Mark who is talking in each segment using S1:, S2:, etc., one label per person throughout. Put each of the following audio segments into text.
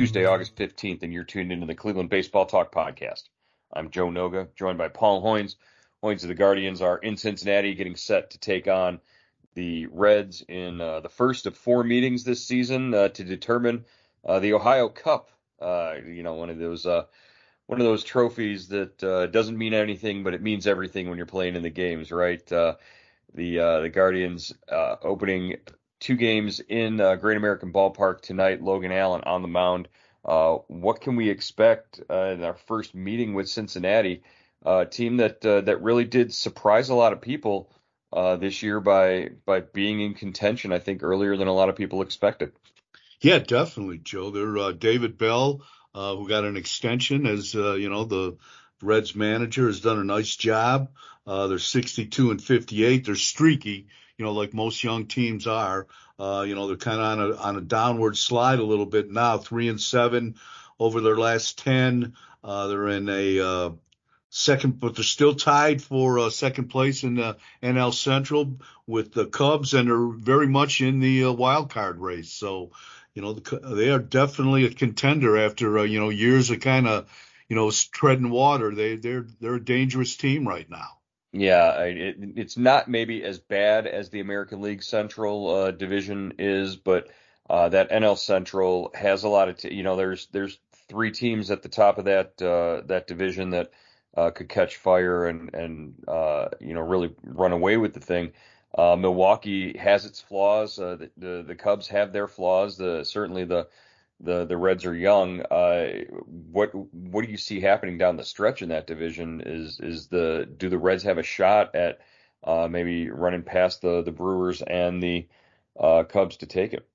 S1: Tuesday, August 15th, and you're tuned into the Cleveland Baseball Talk podcast. I'm Joe Noga, joined by Paul Hoynes. Hoynes of the Guardians are in Cincinnati getting set to take on the Reds in uh, the first of four meetings this season uh, to determine uh, the Ohio Cup. Uh, you know, one of those uh, one of those trophies that uh, doesn't mean anything, but it means everything when you're playing in the games, right? the the Guardians opening two games in uh, Great American Ballpark tonight. Logan Allen on the mound. Uh, what can we expect uh, in our first meeting with Cincinnati, a team that uh, that really did surprise a lot of people uh, this year by by being in contention? I think earlier than a lot of people expected.
S2: Yeah, definitely, Joe. They're uh, David Bell, who got an extension as you know the Reds manager, has done a nice job. they're 62 and 58. They're streaky you know, like most young teams are. Uh, you know, they're kind of on a on a downward slide a little bit now, three and seven over their last ten. Uh, they're in a uh, second, but they're still tied for uh, second place in the NL Central with the Cubs, and they're very much in the uh, wild card race. So, you know, the, they are definitely a contender after uh, you know years of kind of you know treading water. They they're they're a dangerous team right now.
S1: Yeah, it, it's not maybe as bad as the American League Central uh, division is, but uh, that NL Central has a lot of t- you know there's there's three teams at the top of that uh, that division that uh, could catch fire and and uh, you know really run away with the thing. Uh, Milwaukee has its flaws. the, the the Cubs have their flaws. The certainly the the the Reds are young. Uh, what what do you see happening down the stretch in that division? Is is the do the Reds have a shot at uh, maybe running past the the Brewers and the uh, Cubs to take it?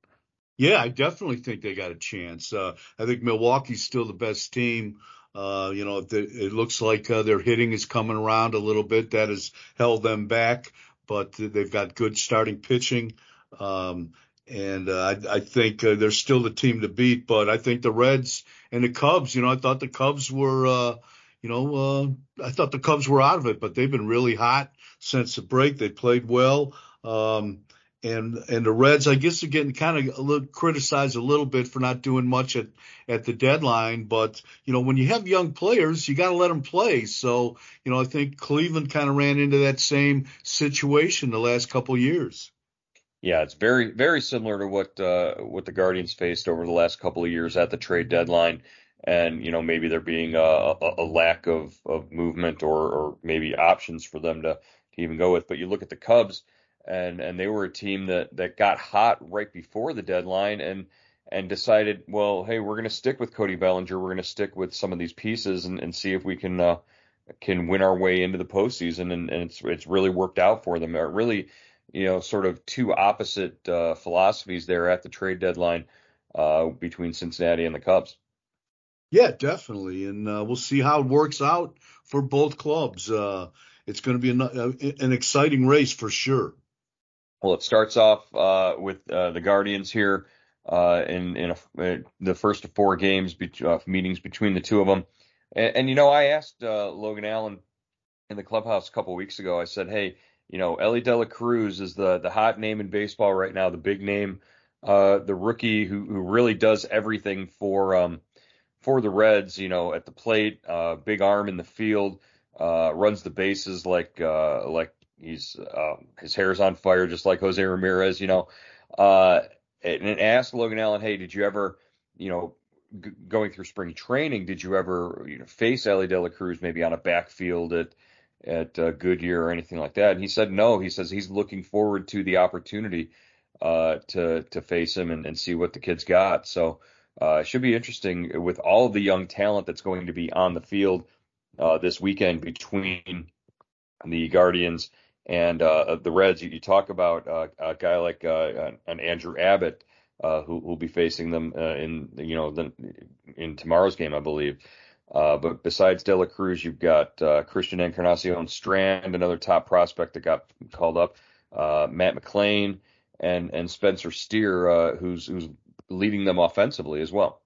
S2: Yeah, I definitely think they got a chance. Uh, I think Milwaukee's still the best team. Uh, you know, it looks like uh, their hitting is coming around a little bit. That has held them back, but they've got good starting pitching. Um, and uh, I, I think uh, they're still the team to beat. But I think the Reds and the Cubs. You know, I thought the Cubs were, uh, you know, uh, I thought the Cubs were out of it, but they've been really hot since the break. They played well. Um, and and the Reds, I guess, are getting kind of a little criticized a little bit for not doing much at at the deadline. But you know, when you have young players, you got to let them play. So you know, I think Cleveland kind of ran into that same situation the last couple years.
S1: Yeah, it's very very similar to what uh, what the Guardians faced over the last couple of years at the trade deadline, and you know maybe there being a, a, a lack of, of movement or, or maybe options for them to, to even go with. But you look at the Cubs, and and they were a team that that got hot right before the deadline and and decided, well, hey, we're going to stick with Cody Bellinger, we're going to stick with some of these pieces and, and see if we can uh, can win our way into the postseason, and, and it's it's really worked out for them. It really you know, sort of two opposite uh, philosophies there at the trade deadline uh, between Cincinnati and the Cubs.
S2: Yeah, definitely, and uh, we'll see how it works out for both clubs. Uh, it's going to be an, uh, an, exciting race for sure.
S1: Well, it starts off uh, with the Guardians here in in a, the first of four games be- meetings between the two of them, and, and you know, I asked Logan Allen in the clubhouse a couple weeks ago. I said, "Hey." You know, Elly De La Cruz is the the hot name in baseball right now, the big name, uh, the rookie who who really does everything for um for the Reds. You know, at the plate, uh, big arm in the field, uh, runs the bases like uh, like he's um, his hair's on fire, just like Jose Ramirez. You know, uh, and, and asked Logan Allen, hey, did you ever you know, g- going through spring training, did you ever you know, face Elly De La Cruz maybe on a backfield at at uh, Goodyear or anything like that? And he said no. He says he's looking forward to the opportunity uh, to to face him and, and see what the kid's got. So uh, it should be interesting with all of the young talent that's going to be on the field uh, this weekend between the Guardians and uh, the Reds. You, you talk about uh, a guy like an Andrew Abbott who will be facing them in you know the, in tomorrow's game, I believe. Uh, but besides De La Cruz, you've got uh, Christian Encarnacion Strand, another top prospect that got called up, uh, Matt McLain, and and Spencer Steer, uh, who's who's leading them offensively as well.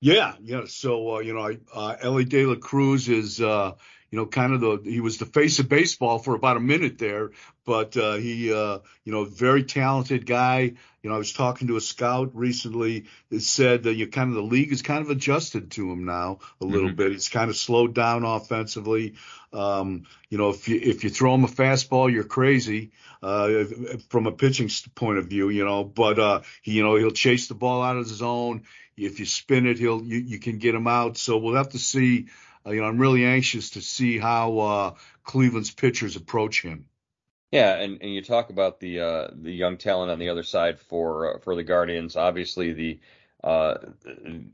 S2: Yeah, yeah. So uh, you know, uh, Elly De La Cruz is uh, you know kind of the he was the face of baseball for about a minute there, but uh, he uh, you know very talented guy. You know, I was talking to a scout recently that said that you kind of the league is kind of adjusted to him now a little mm-hmm. bit. It's kind of slowed down offensively. Um, you know, if you if you throw him a fastball, you're crazy uh, from a pitching point of view. You know, but uh, he, you know he'll chase the ball out of his zone. If you spin it, he'll you, you can get him out. So we'll have to see. Uh, you know, I'm really anxious to see how uh, Cleveland's pitchers approach him.
S1: Yeah, and, and you talk about the uh, the young talent on the other side for uh, for the Guardians. Obviously, the uh,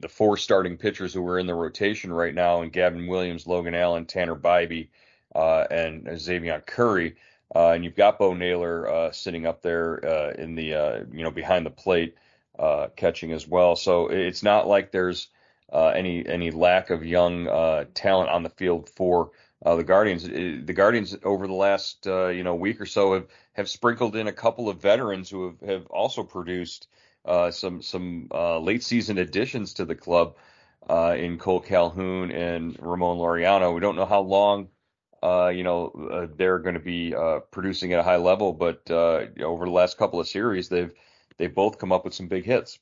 S1: the four starting pitchers who are in the rotation right now, and Gavin Williams, Logan Allen, Tanner Bibee, uh, and Xzavion Curry. Uh, and you've got Bo Naylor uh, sitting up there in the you know behind the plate catching as well. So it's not like there's uh, any any lack of young uh, talent on the field for uh, the Guardians. The Guardians over the last uh, you know week or so have have sprinkled in a couple of veterans who have, have also produced uh, some some uh, late season additions to the club in Cole Calhoun and Ramon Laureano. We don't know how long. you know they're going to be producing at a high level, but over the last couple of series, they've they both come up with some big hits.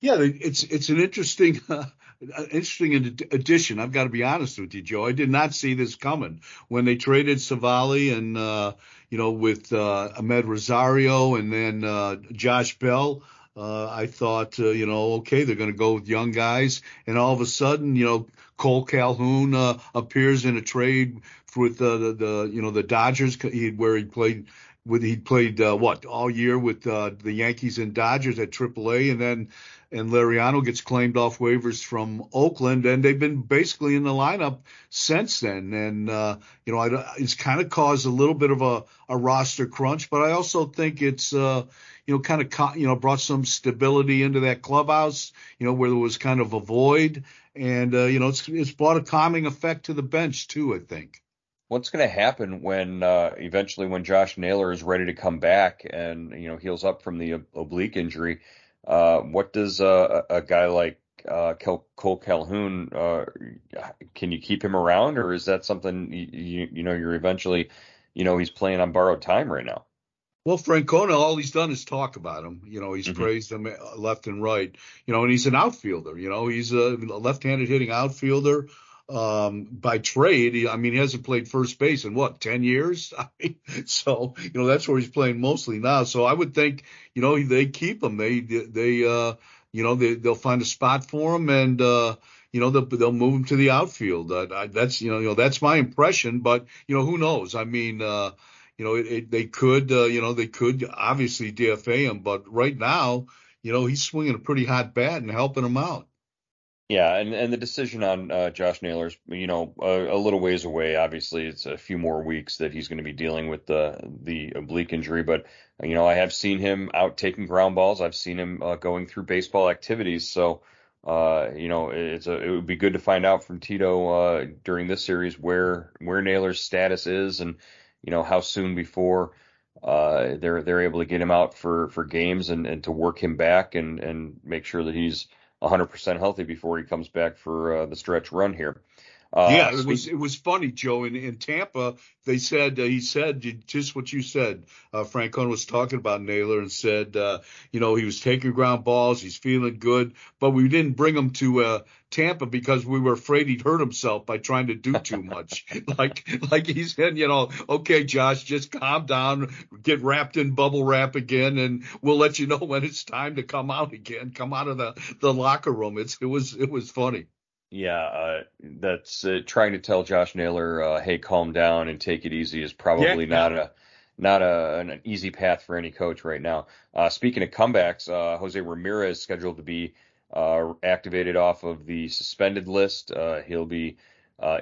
S2: Yeah, it's it's an interesting uh, interesting addition. I've got to be honest with you, Joe. I did not see this coming when they traded Civale and uh, you know with uh, Amed Rosario and then uh, Josh Bell. Uh, I thought, uh, you know, okay, they're going to go with young guys, and all of a sudden, you know, Cole Calhoun uh, appears in a trade with uh, the, the, you know, the Dodgers, where he played with he played uh, what all year with uh, the Yankees and Dodgers at AAA, and then and Laureano gets claimed off waivers from Oakland, and they've been basically in the lineup since then. And uh, you know, I, it's kind of caused a little bit of a, a roster crunch, but I also think it's uh, you know kind of co- you know brought some stability into that clubhouse, you know, where there was kind of a void, and uh, you know it's it's brought a calming effect to the bench too. I think
S1: what's going to happen when uh, eventually when Josh Naylor is ready to come back and you know heals up from the oblique injury? Uh, what does uh, a guy like uh, Cole Calhoun uh, can you keep him around, or is that something you, you know you're eventually you know he's playing on borrowed time right now?
S2: Well, Francona, all he's done is talk about him. You know, he's mm-hmm. praised him uh, left and right. You know, and he's an outfielder. You know, he's a left-handed hitting outfielder um, by trade. I mean, he hasn't played first base in what, 10 years? So, you know, that's where he's playing mostly now. So I would think, you know, they keep him. They, they, uh, you know, they, they'll find a spot for him and, uh, you know, they'll, they'll move him to the outfield. Uh, that's, you know, you know, that's my impression, but, you know, who knows? I mean, uh, you know, it, it, they could, uh, you know, they could obviously DFA him, but right now, you know, he's swinging a pretty hot bat and helping him out.
S1: Yeah, and, and the decision on uh, Josh Naylor's, you know, a, a, little ways away. Obviously, it's a few more weeks that he's going to be dealing with the the oblique injury. But you know, I have seen him out taking ground balls. I've seen him uh, going through baseball activities. So, uh, you know, it's a, it would be good to find out from Tito uh, during this series where where Naylor's status is, and you know how soon before uh, they're they're able to get him out for for games and, and to work him back and and make sure that he's 100% healthy before he comes back for uh, the stretch run here.
S2: Uh, yeah, it was it was funny, Joe. In in Tampa, they said uh, he said just what you said. Uh, Francona was talking about Naylor and said, uh, you know, he was taking ground balls, he's feeling good, but we didn't bring him to uh, Tampa because we were afraid he'd hurt himself by trying to do too much. like like he said, you know, okay, Josh, just calm down, get wrapped in bubble wrap again, and we'll let you know when it's time to come out again. Come out of the the locker room. It's it was it was funny.
S1: Yeah, uh, that's uh, trying to tell Josh Naylor, uh, "Hey, calm down and take it easy," is probably yeah. not a not a, an easy path for any coach right now. Uh, speaking of comebacks, uh, Jose Ramirez is scheduled to be uh, activated off of the suspended list. he'll be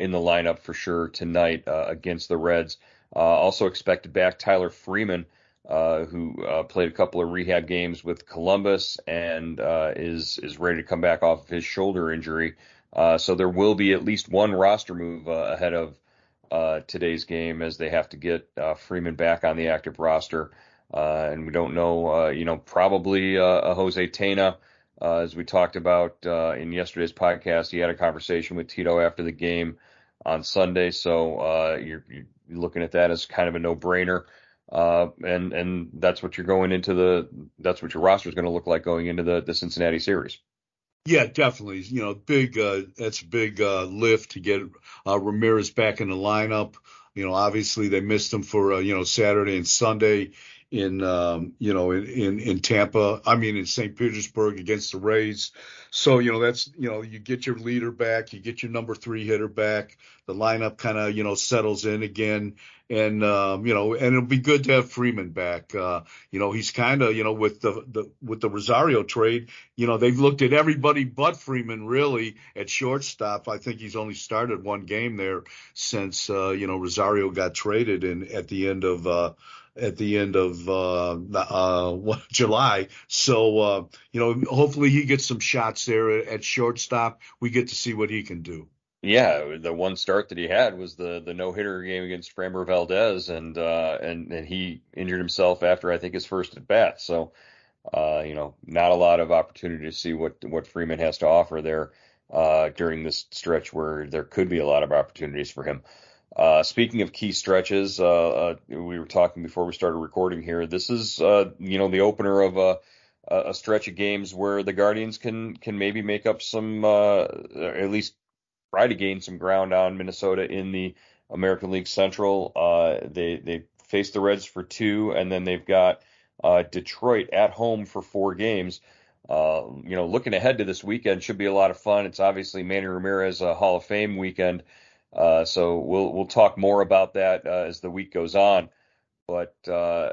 S1: in the lineup for sure tonight against the Reds. also expected back Tyler Freeman. who played a couple of rehab games with Columbus and is is ready to come back off of his shoulder injury. Uh, so there will be at least one roster move uh, ahead of uh, today's game as they have to get uh, Freeman back on the active roster. Uh, and we don't know, you know, probably a Jose Tena, as we talked about in yesterday's podcast. He had a conversation with Tito after the game on Sunday, so you're, you're, looking at that as kind of a no-brainer. and and that's what you're going into the that's what your roster is going to look like going into the the Cincinnati series.
S2: Yeah, definitely. You know, big. Uh, that's a big uh, lift to get uh, Ramirez back in the lineup. You know, obviously they missed him for uh, you know Saturday and Sunday in um, you know in, in in Tampa. I mean in St. Petersburg against the Rays. So you know that's you know you get your leader back, you get your number three hitter back. The lineup kind of you know settles in again, and um, you know and it'll be good to have Freeman back. Uh, you know he's kind of you know with the, the with the Rosario trade, you know they've looked at everybody but Freeman really at shortstop. I think he's only started one game there since uh, you know Rosario got traded and at the end of uh, at the end of uh, uh, July. So uh, you know, hopefully he gets some shots there at shortstop. We get to see what he can do.
S1: Yeah, the one start that he had was the the no hitter game against Framber Valdez, and uh, and and he injured himself after I think his first at bat. So uh, you know, not a lot of opportunity to see what what Freeman has to offer there uh, during this stretch where there could be a lot of opportunities for him. Uh, speaking of key stretches, uh, uh, we were talking before we started recording here. This is, uh, you know, the opener of a, a, stretch of games where the Guardians can can maybe make up some, uh, at least try to gain some ground on Minnesota in the American League Central. Uh, they they face the Reds for two, and then they've got Detroit at home for four games. you know, looking ahead to this weekend should be a lot of fun. It's obviously Manny Ramirez Hall of Fame weekend. Uh, so we'll we'll talk more about that uh, as the week goes on. But uh,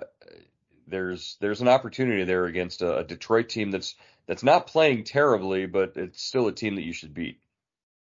S1: there's there's an opportunity there against a, a, Detroit team that's that's not playing terribly, but it's still a team that you should beat.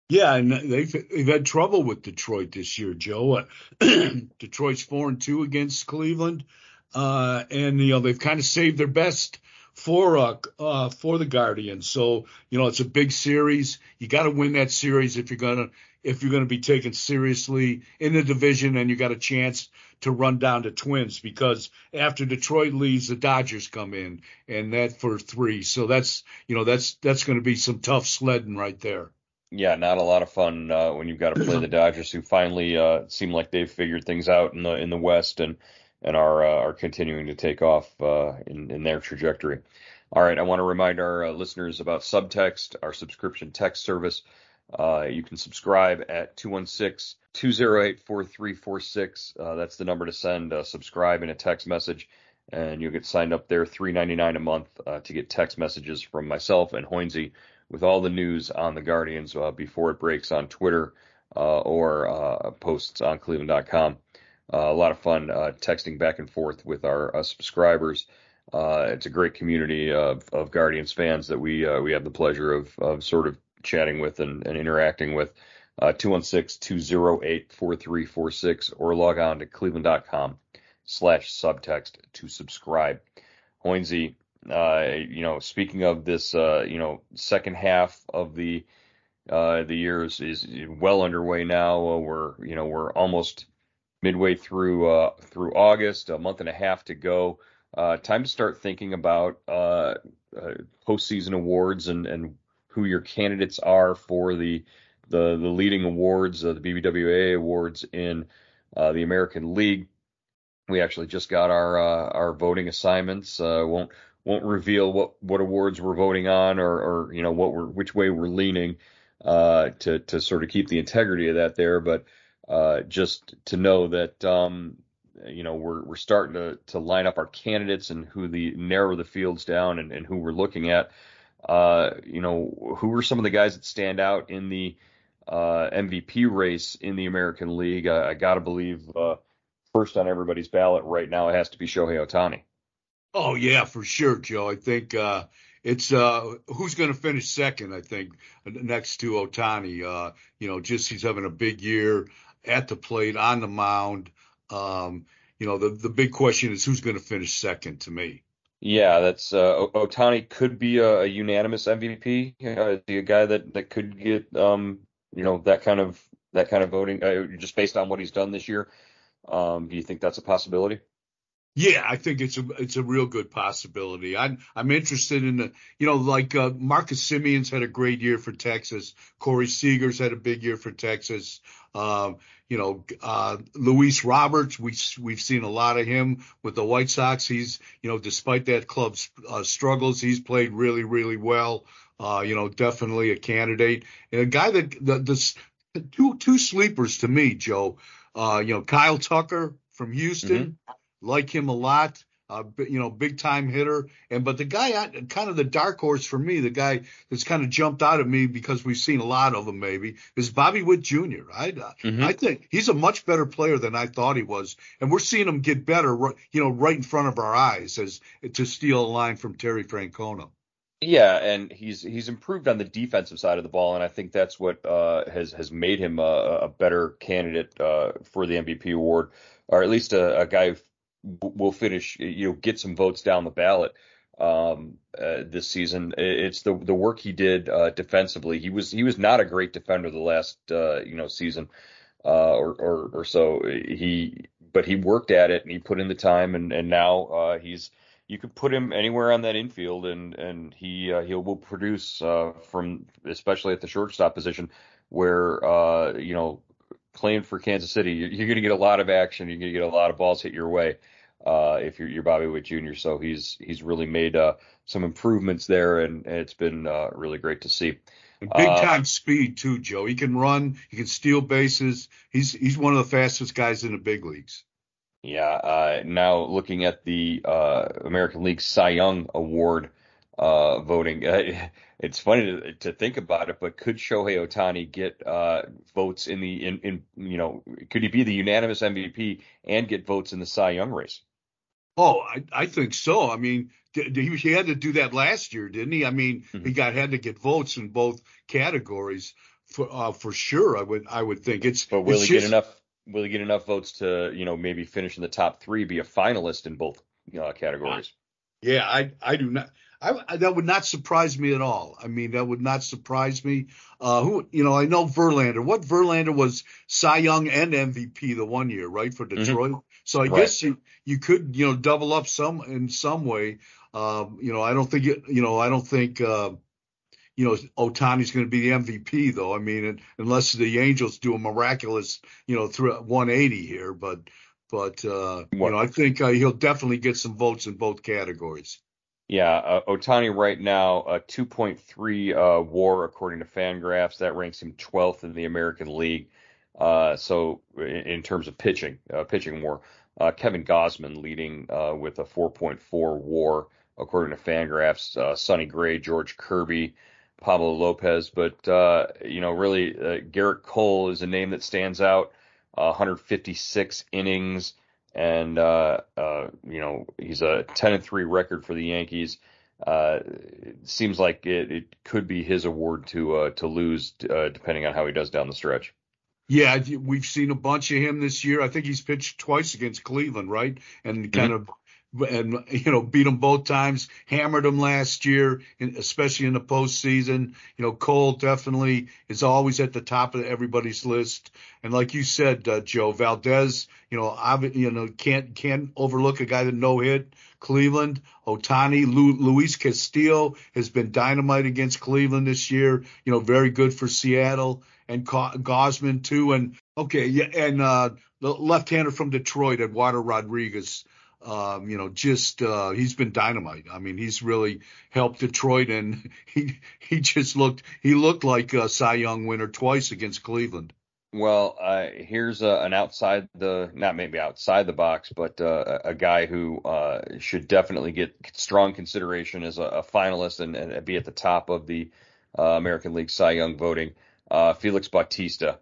S2: Yeah, and they've they've had trouble with Detroit this year, Joe. Detroit's four and two against Cleveland, uh, and you know they've kind of saved their best for uh, uh, for the Guardians. So you know it's a big series. You got to win that series if you're gonna if you're going to be taken seriously in the division and you got a chance to run down to Twins because after Detroit leaves, the Dodgers come in and that for three. So that's you know that's that's going to be some tough sledding right there.
S1: Yeah, not a lot of fun uh, when you've got to play the Dodgers, who finally uh, seem like they've figured things out in the in the West and and are uh, are continuing to take off uh, in in their trajectory. All right, I want to remind our uh, listeners about Subtext, our subscription text service. Uh, you can subscribe at 216 208 4346. Uh, that's the number to send uh, subscribe in a text message, and you'll get signed up there $3.99 a month uh, to get text messages from myself and Hoynesy with all the news on the Guardians uh, before it breaks on Twitter uh, or posts on cleveland.com. a lot of fun texting back and forth with our subscribers. it's a great community of, of Guardians fans that we we have the pleasure of, of sort of chatting with and, and interacting with. Uh, 216-208-4346 or log on to cleveland.com slash subtext to subscribe. Hoynesy, uh, you know, speaking of this, uh, you know, second half of the uh, the year is, is well underway now. Uh, we're, you know, we're almost midway through uh, through August, a month and a half to go. Uh, time to start thinking about uh, uh, postseason awards and, and who your candidates are for the the the leading awards, uh, the BBWA awards in uh, the American League. We actually just got our uh, our voting assignments. Uh, won't won't reveal what what awards we're voting on or or you know what we're which way we're leaning uh, to to sort of keep the integrity of that there, but uh, just to know that um, you know we're we're starting to to line up our candidates and who the narrow the fields down and, and who we're looking at. Uh, you know who are some of the guys that stand out in the uh, MVP race in the American League? I, I got to believe uh, first on everybody's ballot right now it has to be Shohei Ohtani.
S2: Oh yeah, for sure, Joe. I think uh, it's uh, who's going to finish second. I think next to Ohtani. Uh, you know, just he's having a big year at the plate, on the mound. Um, you know, the the big question is who's going to finish second to me.
S1: Yeah, that's uh, Ohtani could be a, a unanimous MVP. Uh, a guy that that could get um, you know that kind of that kind of voting uh, just based on what he's done this year. Um, do you think that's a possibility?
S2: Yeah, I think it's a it's a real good possibility. I'm I'm interested in the you know like uh, Marcus Semien's had a great year for Texas. Corey Seager's had a big year for Texas. Um, you know, uh, Luis Roberts, we we've seen a lot of him with the White Sox. He's you know despite that club's uh, struggles, he's played really really well. Uh, you know, definitely a candidate and a guy that the, the two two sleepers to me, Joe. Uh, you know, Kyle Tucker from Houston. Mm-hmm like him a lot. Uh, you know, big time hitter. And but the guy, kind of the dark horse for me, the guy that's kind of jumped out at me because we've seen a lot of him, maybe, is Bobby Witt Jr. I mm-hmm. I think he's a much better player than I thought he was, and we're seeing him get better, you know, right in front of our eyes, as to steal a line from Terry Francona.
S1: Yeah, and he's he's improved on the defensive side of the ball, and I think that's what uh, has has made him a, a better candidate uh, for the MVP award, or at least a, a guy will finish, you know, get some votes down the ballot um, uh, this season. It's the the work he did uh, defensively. He was he was not a great defender the last uh, you know season uh, or, or or so. He but he worked at it and he put in the time and and now uh, he's you could put him anywhere on that infield and and he uh, he will produce from especially at the shortstop position where you know playing for Kansas City, you're, you're going to get a lot of action. You're going to get a lot of balls hit your way uh, if you're, you're Bobby Witt Jr. So he's he's really made uh, some improvements there, and, and it's been uh, really great to see.
S2: And big uh, time speed too, Joe. He can run. He can steal bases. He's he's one of the fastest guys in the big leagues.
S1: Yeah. Uh, now looking at the uh, American League Cy Young Award uh, voting. Uh, it's funny to, to, think about it, but could Shohei Ohtani get uh, votes in the in, in you know could he be the unanimous MVP and get votes in the Cy Young race?
S2: Oh, I, I think so. I mean, he, he had to do that last year, didn't he? I mean, mm-hmm. he got had to get votes in both categories for uh, for sure. I would I would think it's.
S1: But will
S2: it's
S1: he just, get enough? Will he get enough votes to you know maybe finish in the top three, be a finalist in both uh, categories?
S2: Yeah, I I do not. I, that would not surprise me at all. I mean, that would not surprise me. Uh, who, you know, I know Verlander. What Verlander was Cy Young and MVP the one year, right, for mm-hmm. Detroit. Mm-hmm. So I right. guess you you could, you know, double up some in some way. Um, you know, I don't think it. You know, I don't think. Uh, you know, Ohtani's going to be the MVP, though. I mean, unless the Angels do a miraculous, you know, through 180 here, but, but, uh, you know, I think uh, he'll definitely get some votes in both categories.
S1: Yeah, uh, Ohtani right now, a 2.3 uh, WAR according to Fangraphs. That ranks him 12th in the American League. Uh, so in, in, terms of pitching, uh, pitching WAR, uh, Kevin Gausman leading uh, with a 4.4 WAR according to Fangraphs. Sonny Gray, George Kirby, Pablo Lopez, but you know, really, Gerrit Cole is a name that stands out. 156 innings and uh, uh, you know he's a 10 and 3 record for the Yankees. Uh, it seems like it, it could be his award to uh, to lose uh, depending on how he does down the stretch.
S2: Yeah, we've seen a bunch of him this year. I think he's pitched twice against Cleveland, right? And kind mm-hmm. of and you know beat them both times, hammered them last year, especially in the postseason. You know, Cole definitely is always at the top of everybody's list. And like you said, uh, Joe Valdez, you know, I, you know, can't can't overlook a guy that no hit. Cleveland, Ohtani, Lu, Luis Castillo has been dynamite against Cleveland this year. You know, very good for Seattle and Gausman too. And okay, yeah, and uh, the left-hander from Detroit, Eduardo Rodriguez. Um, you know, just uh, he's been dynamite. I mean, he's really helped Detroit, and he he just looked he looked like a Cy Young winner twice against Cleveland.
S1: Well, uh, here's a, an outside the not maybe outside the box, but uh, a guy who uh, should definitely get strong consideration as a, a finalist and, and, be at the top of the uh, American League Cy Young voting. Uh, Felix Bautista,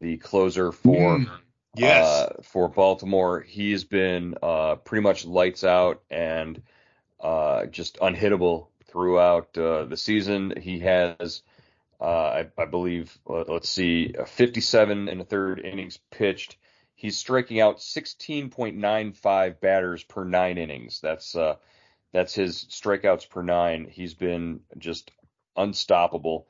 S1: the closer for mm.
S2: Yes. Uh,
S1: for Baltimore, he's been uh, pretty much lights out and uh, just unhittable throughout uh, the season. He has, uh, I, I, believe, let's see, 57 and a third innings pitched. He's striking out 16.95 batters per nine innings. That's uh, that's his strikeouts per nine. He's been just unstoppable.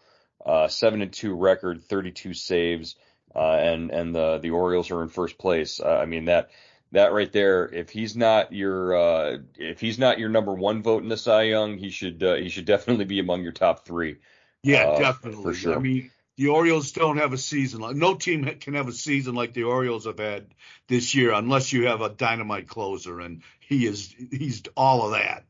S1: seven and two record, 32 saves uh, and and the the Orioles are in first place. Uh, I mean that that right there. If he's not your uh, if he's not your number one vote in the Cy Young, he should uh, he should definitely be among your top three.
S2: Yeah, uh, definitely. For sure. I mean, the Orioles don't have a season like no team can have a season like the Orioles have had this year unless you have a dynamite closer, and he is he's all of that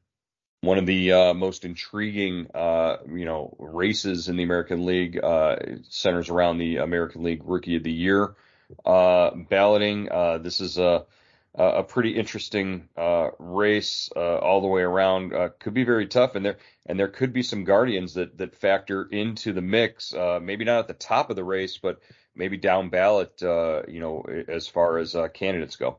S1: one of the uh, most intriguing, uh, you know, races in the American League uh, centers around the American League Rookie of the Year uh, balloting. Uh, this is a a pretty interesting uh, race all the way around. could be very tough, and there and there could be some guardians that that factor into the mix. maybe not at the top of the race, but maybe down ballot. you know, as far as candidates go.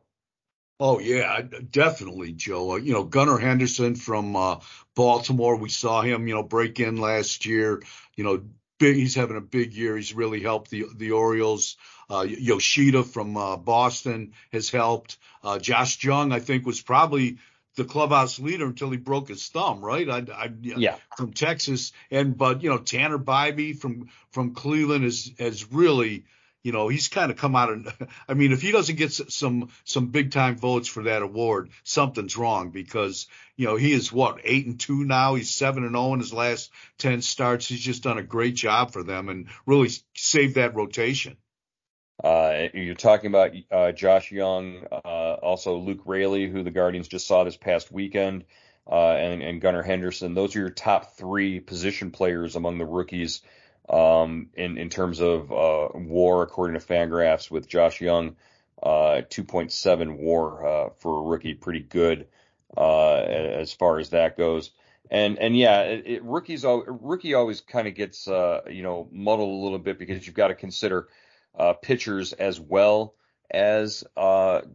S2: Oh yeah, definitely, Joe. Uh, you know, Gunnar Henderson from uh, Baltimore. We saw him, you know, break in last year. You know, big. He's having a big year. He's really helped the the Orioles. Uh, Yoshida from uh, Boston has helped. Uh, Josh Jung, I think, was probably the clubhouse leader until he broke his thumb, right? I, I,
S1: yeah.
S2: From Texas, and but you know Tanner Bibee from from Cleveland has has really you know, he's kind of come out of. I mean, if he doesn't get some some big time votes for that award, something's wrong because you know he is what eight and two now. He's seven and zero oh in his last ten starts. He's just done a great job for them and really saved that rotation.
S1: Uh, you're talking about uh, Josh Jung, uh, also Luke Raley, who the Guardians just saw this past weekend, uh, and, and Gunnar Henderson. Those are your top three position players among the rookies um, in in terms of uh, WAR, according to Fangraphs, with Josh Jung, uh, 2.7 WAR uh, for a rookie, pretty good uh, as far as that goes. And and yeah, it, it, rookies rookie always kind of gets uh, you know muddled a little bit because you've got to consider uh, pitchers as well as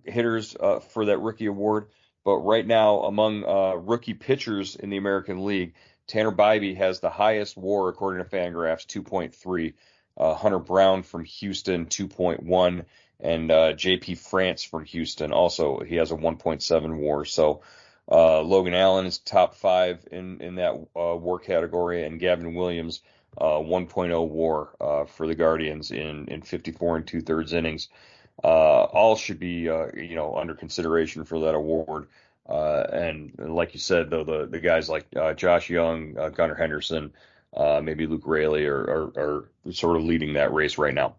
S1: hitters for that rookie award. But right now, among rookie pitchers in the American League, Tanner Bibee has the highest WAR according to Fangraphs, 2.3. Uh, Hunter Brown from Houston, 2.1, and uh, J.P. France from Houston also he has a 1.7 WAR. So uh, Logan Allen is top five in in that uh, WAR category, and Gavin Williams, uh, 1.0 WAR uh, for the Guardians in in 54 and two thirds innings. all should be you know under consideration for that award. Uh, and like you said, though, the, the guys like uh, Josh Jung, uh, Gunnar Henderson, uh, maybe Luke Raley are, are, are, sort of leading that race right now.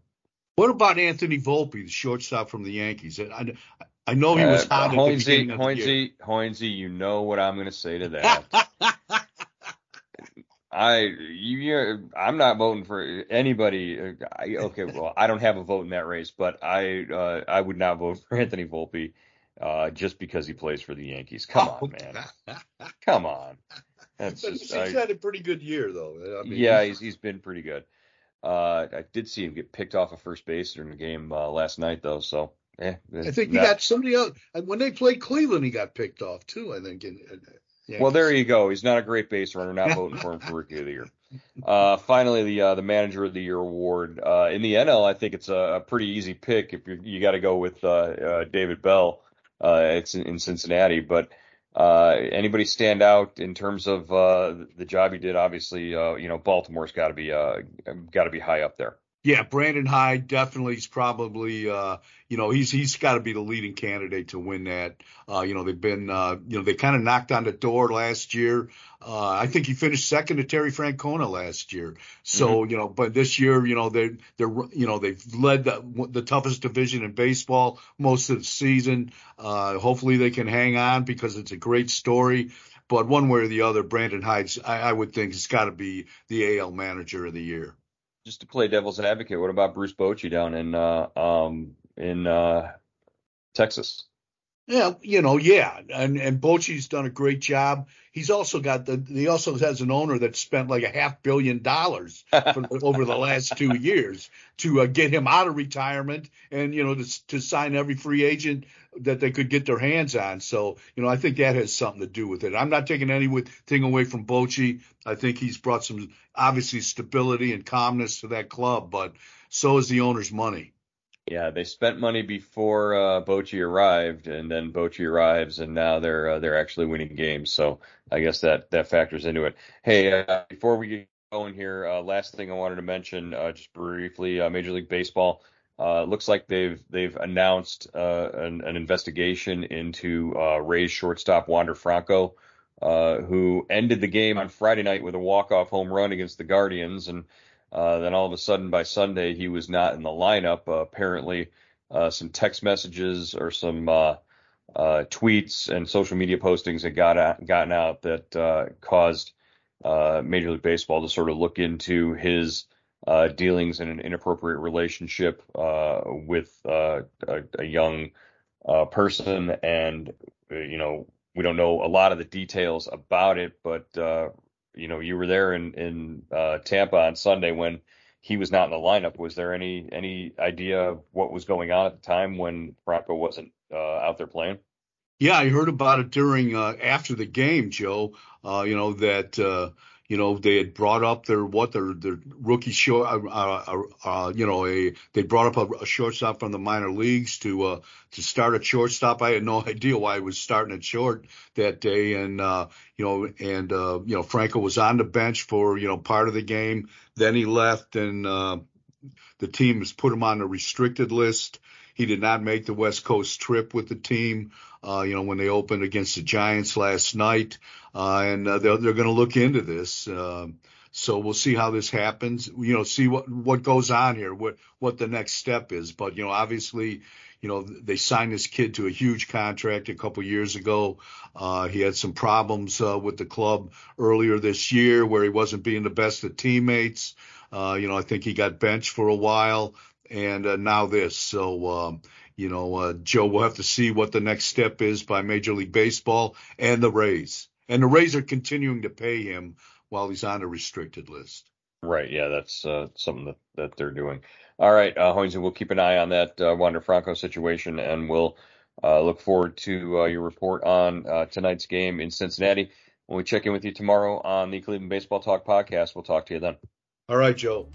S2: What about Anthony Volpe, the shortstop from the Yankees? I, I know he was
S1: uh, hot Hoynesy, Hoynesy, Hoynesy, you know what I'm going to say to that. I you I'm not voting for anybody. I, okay, well I don't have a vote in that race, but I uh, I would not vote for Anthony Volpe uh, just because he plays for the Yankees. Come oh, on, man. Come on.
S2: That's just, he's I, had a pretty good year, though.
S1: I mean, yeah, he's he's been pretty good. Uh, I did see him get picked off a of first base during the game uh, last night, though. So, eh,
S2: I think he got somebody else. When they played Cleveland, he got picked off too. I think. In,
S1: in well, there you go. He's not a great base runner. Not voting for him for Rookie of the Year. Uh, finally, the uh, the Manager of the Year award uh, in the NL. I think it's a, a pretty easy pick if you you got to go with uh, uh, David Bell it's in, in, Cincinnati. But uh, anybody stand out in terms of uh, the job he did? Obviously, uh, you know, Baltimore's got to be uh, got to be high up there.
S2: Yeah, Brandon Hyde definitely is probably uh, you know he's he's got to be the leading candidate to win that. Uh, you know they've been uh, you know they kind of knocked on the door last year. Uh, I think he finished second to Terry Francona last year. So mm-hmm. you know, but this year you know they they're you know they've led the, the toughest division in baseball most of the season. Uh, hopefully they can hang on because it's a great story. But one way or the other, Brandon Hyde, I, I would think, has got to be the AL Manager of the Year
S1: just to play devil's advocate, what about Bruce Bochy down in uh, um, in uh, Texas?
S2: Yeah, you know, yeah, and and Bochy's done a great job. He's also got the he also has an owner that spent like a half billion dollars for, over the last two years to uh, get him out of retirement and you know to, to sign every free agent that they could get their hands on. So you know, I think that has something to do with it. I'm not taking anything away from Bochy. I think he's brought some obviously stability and calmness to that club, but so is the owner's money.
S1: Yeah, they spent money before uh, Bochy arrived, and then Bochy arrives, and now they're uh, they're actually winning games. So I guess that that factors into it. Hey, uh, before we get going here, uh, last thing I wanted to mention, uh, just briefly, uh, Major League Baseball uh, looks like they've they've announced an, an investigation into Rays shortstop Wander Franco, who ended the game on Friday night with a walk off home run against the Guardians, and uh, then all of a sudden by Sunday he was not in the lineup. Uh, apparently, uh, some text messages or some uh, uh, tweets and social media postings had got out, gotten out that caused Major League Baseball to sort of look into his dealings in an inappropriate relationship with a, a, young person, and you know we don't know a lot of the details about it, but you know, you were there in in uh, Tampa on Sunday when he was not in the lineup. Was there any any idea of what was going on at the time when Franco wasn't uh, out there playing?
S2: Yeah, I heard about it during uh, after the game, Joe. Uh, you know that uh, you know, they had brought up their what their their rookie short, uh, uh, uh, you know, a they brought up a, a, shortstop from the minor leagues to uh, to start at shortstop. I had no idea why he was starting at short that day, and uh, you know, and uh, you know, Franco was on the bench for you know part of the game. Then he left, and uh, the team has put him on a restricted list. He did not make the West Coast trip with the team. Uh, you know, when they opened against the Giants last night, uh, and uh, they're, they're going to look into this. Um, so we'll see how this happens. You know, see what what goes on here, what what the next step is. But you know, obviously, you know, they signed this kid to a huge contract a couple years ago. Uh, he had some problems uh, with the club earlier this year where he wasn't being the best of teammates. Uh, you know, I think he got benched for a while, and uh, now this. So, um, you know, uh, Joe, we'll have to see what the next step is by Major League Baseball and the Rays. And the Rays are continuing to pay him while he's on a restricted list.
S1: Right. Yeah, that's uh, something that, that they're doing. All right, uh, Hoynes, we'll keep an eye on that uh, Wander Franco situation, and we'll uh, look forward to uh, your report on uh, tonight's game in Cincinnati. When we check in with you tomorrow on the Cleveland Baseball Talk podcast, we'll talk to you then.
S2: All right, Joe.